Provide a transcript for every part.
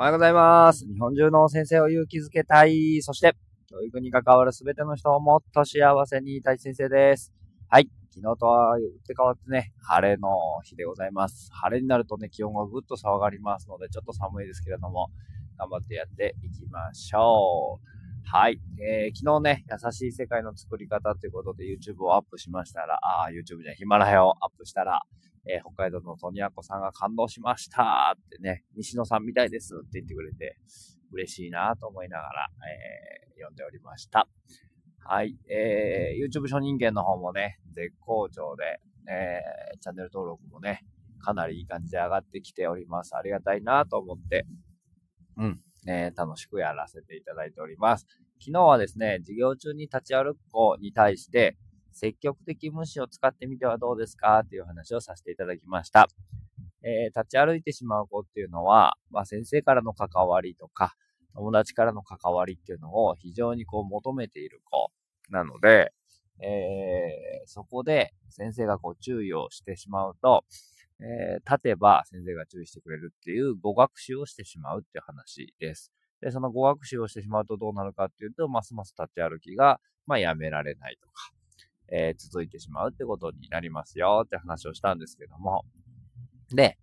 おはようございます。日本中の先生を勇気づけたい。そして、教育に関わるすべての人をもっと幸せにいたい先生です。はい。昨日とは打って変わってね、晴れの日でございます。晴れになるとね、気温がぐっと下がりますので、ちょっと寒いですけれども、頑張ってやっていきましょう。はい。えー、昨日ね、優しい世界の作り方ということで YouTube をアップしましたら、あー YouTube じゃヒマラヤをアップしたら、えー北海道のトニアコさんが感動しましたってね、西野さんみたいですって言ってくれて、嬉しいなと思いながら、えー読んでおりました。はい。えー YouTube 初人間の方もね、絶好調で、えーチャンネル登録もね、かなりいい感じで上がってきております。ありがたいなと思って、うん、えー楽しくやらせていただいております。昨日はですね、授業中に立ち歩く子に対して、積極的無視を使ってみてはどうですか？っていう話をさせていただきました。えー立ち歩いてしまう子っていうのは、まあ、先生からの関わりとか、友達からの関わりっていうのを非常にこう求めている子なので、えーそこで先生がこう注意をしてしまうと、えー立てば先生が注意してくれるっていう語学習をしてしまうっていう話です。で、その語学習をしてしまうとどうなるかっていうと、ますます立ち歩きが、まあ、やめられないとか、えー続いてしまうってことになりますよって話をしたんですけども。で、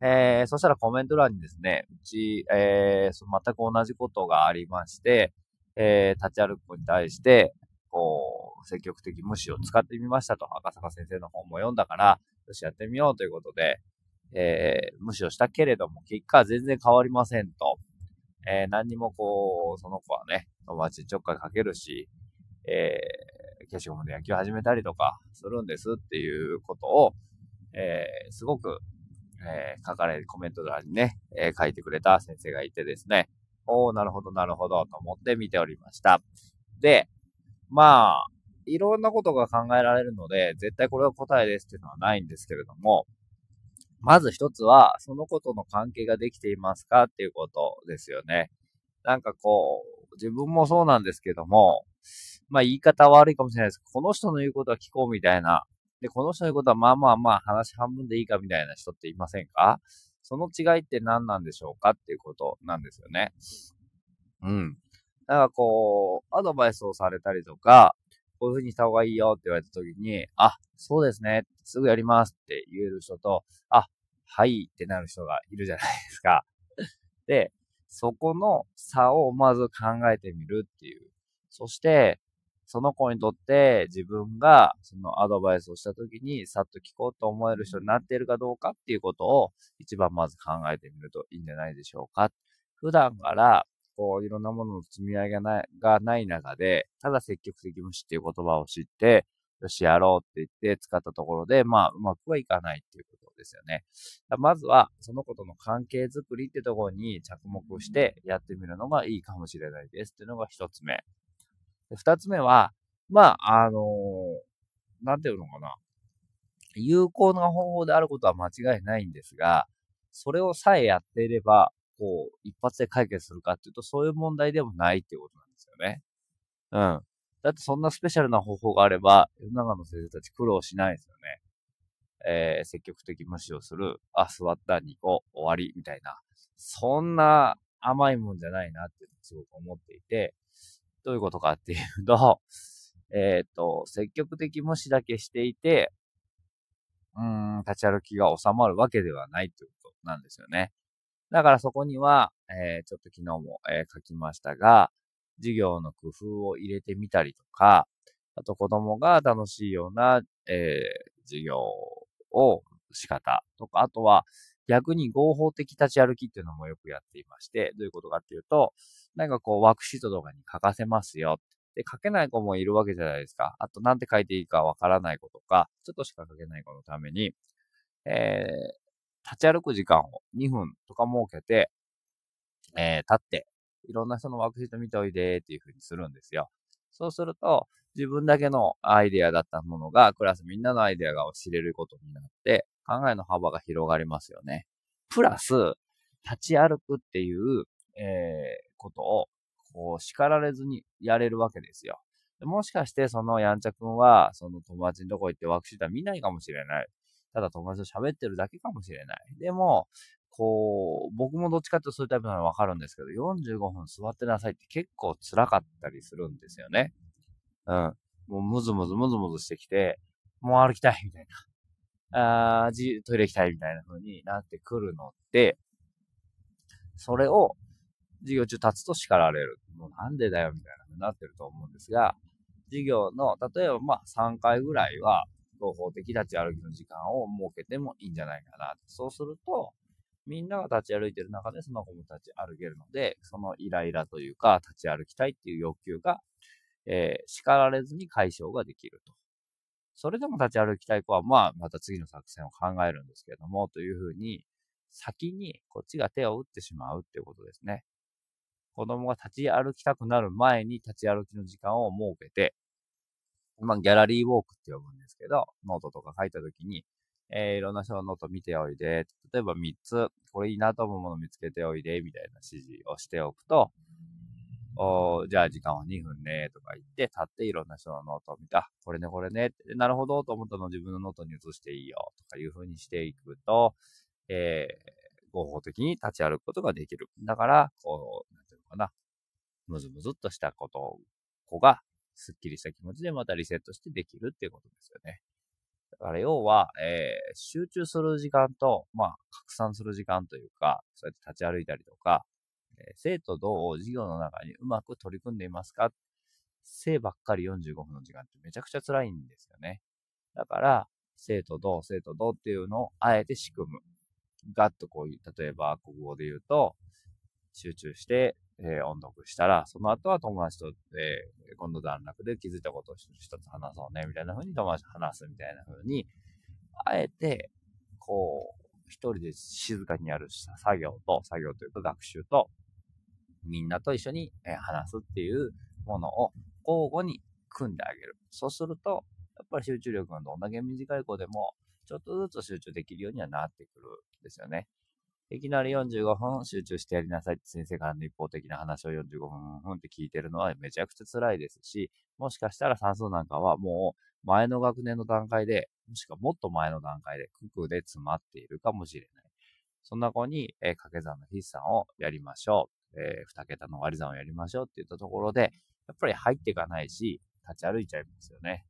えーそしたらコメント欄にですね、うち、えーそ全く同じことがありまして、えー立ち歩く子に対して、こう、積極的無視を使ってみましたと、赤坂先生の本も読んだから、よしやってみようということで、えー無視をしたけれども、結果は全然変わりませんと。えー何にもこう、その子はね、友達にちょっかいかけるし、え消しゴムで野球始めたりとかするんですっていうことを、えーすごく、えー書かれる、コメント欄にね、えー書いてくれた先生がいてですね、おー、なるほど、なるほど、と思って見ておりました。で、まあ、いろんなことが考えられるので、絶対これは答えですっていうのはないんですけれども、まず一つは、そのことの関係ができていますかっていうことですよね。なんかこう、自分もそうなんですけども、まあ言い方悪いかもしれないですけど、この人の言うことは聞こうみたいな。で、この人の言うことはまあまあまあ話半分でいいかみたいな人っていませんか？その違いって何なんでしょうかっていうことなんですよね。うん。だからこう、アドバイスをされたりとか、こういう風にした方がいいよって言われた時に、あ、そうですね、すぐやりますって言える人と、あ、はいってなる人がいるじゃないですか。で、そこの差をまず考えてみるっていう。そして、その子にとって自分がそのアドバイスをした時にさっと聞こうと思える人になっているかどうかっていうことを一番まず考えてみるといいんじゃないでしょうか。普段からこういろんなものの積み上げがない中で、ただ積極的無視っていう言葉を知って、よしやろうって言って使ったところで、まあうまくはいかないっていうことですよね。まずはその子との関係づくりってところに着目してやってみるのがいいかもしれないですっていうのが一つ目。二つ目は、まあ、あのなんていうのかな。有効な方法であることは間違いないんですが、それをさえやっていれば、こう、一発で解決するかっていうと、そういう問題でもないっていうことなんですよね。うん。だってそんなスペシャルな方法があれば、世の中の先生たち苦労しないですよね。えー、積極的無視をする。あ、座った2個終わりみたいな。そんな甘いもんじゃないなってすごく思っていて、どういうことかっていうと、えっ、と、積極的無視だけしていて、うん、立ち歩きが収まるわけではないということなんですよね。だからそこには、えーちょっと昨日も、えー書きましたが、授業の工夫を入れてみたりとか、あと子供が楽しいような、えー授業を仕方とか、あとは逆に合法的立ち歩きっていうのもよくやっていまして、どういうことかっていうと、なんかこうワークシートとかに書かせますよ。で、書けない子もいるわけじゃないですか。あと、なんて書いていいかわからない子とか、ちょっとしか書けない子のために、えー、立ち歩く時間を2分とか設けて、えー、立って、いろんな人のワークシート見ておいでっていう風にするんですよ。そうすると、自分だけのアイデアだったものが、クラスみんなのアイデアが知れることになって、考えの幅が広がりますよね。プラス、立ち歩くっていう、えー、ことを、こう、叱られずにやれるわけですよ。もしかして、そのやんちゃくんは、その友達のとこ行ってワークシートは見ないかもしれない。ただ友達と喋ってるだけかもしれない。でも、こう、僕もどっちかってそういうタイプなのわかるんですけど、45分座ってなさいって結構辛かったりするんですよね。うん。もうムズムズムズムズしてきて、もう歩きたいみたいな。あー、トイレ行きたいみたいな風になってくるので、それを授業中立つと叱られる。もうなんでだよみたいな風になってると思うんですが、授業の、例えばまあ3回ぐらいは、合法的立ち歩きの時間を設けてもいいんじゃないかな。そうすると、みんなが立ち歩いてる中でその子も立ち歩けるので、そのイライラというか、立ち歩きたいっていう欲求が、えー、叱られずに解消ができると。それでも立ち歩きたい子は、まあ、また次の作戦を考えるんですけれども、というふうに、先にこっちが手を打ってしまうっていうことですね。子供が立ち歩きたくなる前に立ち歩きの時間を設けて、まあ、ギャラリーウォークって呼ぶんですけど、ノートとか書いたときに、えー、いろんな人のノート見ておいで、例えば3つ、これいいなと思うもの見つけておいで、みたいな指示をしておくと、じゃあ時間は2分ね、とか言って、立っていろんな人のノートを見た。これね、これね、ってなるほどと思ったのを自分のノートに移していいよ、とかいう風にしていくと、えー、合法的に立ち歩くことができる。だから、こう、なんていうのかな、むずむずっとしたこと、子が、すっきりした気持ちでまたリセットしてできるっていうことですよね。だから要は、えー、集中する時間と、まあ、拡散する時間というか、そうやって立ち歩いたりとか、え、生と同を授業の中にうまく取り組んでいますか？生ばっかり45分の時間ってめちゃくちゃ辛いんですよね。だから、生と同、生と同っていうのをあえて仕組む。ガッとこういう、例えば国語で言うと、集中して、えー、音読したら、その後は友達と、えー、今度段落で気づいたことを一つ話そうね、みたいな風に友達と話すみたいな風に、あえて、こう、一人で静かにやる作業と、作業というか学習と、みんなと一緒に話すっていうものを交互に組んであげる。そうすると、やっぱり集中力がどんだけ短い子でも、ちょっとずつ集中できるようにはなってくるんですよね。いきなり45分集中してやりなさいって先生からの一方的な話を45分って聞いてるのはめちゃくちゃ辛いですし、もしかしたら算数なんかはもう前の学年の段階で、もしくはもっと前の段階で九九で詰まっているかもしれない。そんな子に、え、掛け算の筆算をやりましょう。えー、二桁の割り算をやりましょうって言ったところで、やっぱり入っていかないし、立ち歩いちゃいますよね。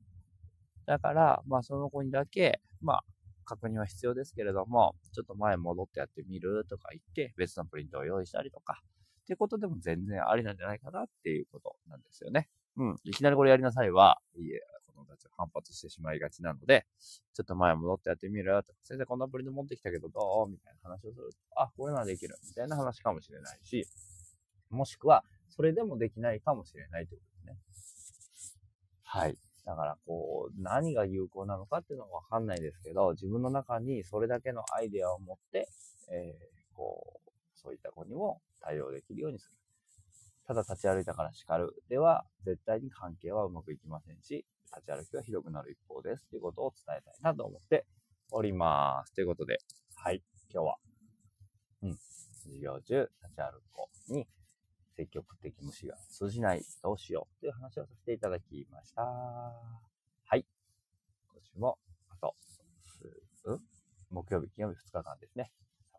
だから、まあその子にだけ、まあ確認は必要ですけれども、ちょっと前戻ってやってみるとか言って、別のプリントを用意したりとか、っていうことでも全然ありなんじゃないかなっていうことなんですよね。うん。いきなりこれやりなさいは、いえ、子供たち反発してしまいがちなので、ちょっと前戻ってやってみるとか、先生こんなプリント持ってきたけどどうみたいな話をすると、あ、これならできる。みたいな話かもしれないし、もしくは、それでもできないかもしれないということですね。はい。だからこう、何が有効なのかっていうのはわかんないですけど、自分の中にそれだけのアイデアを持って、えー、こう、そういった子にも対応できるようにする。ただ立ち歩いたから叱るでは、絶対に関係はうまくいきませんし、立ち歩きはひどくなる一方です。ということを伝えたいなと思っております。ということで、はい、今日は、うん、授業中立ち歩く子に積極的無視が通じない、どうしようという話をさせていただきました。はい。今週も、あと、うん？木曜日、金曜日2日間ですね。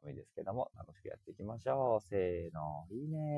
寒いですけども、楽しくやっていきましょう。せーの、いいね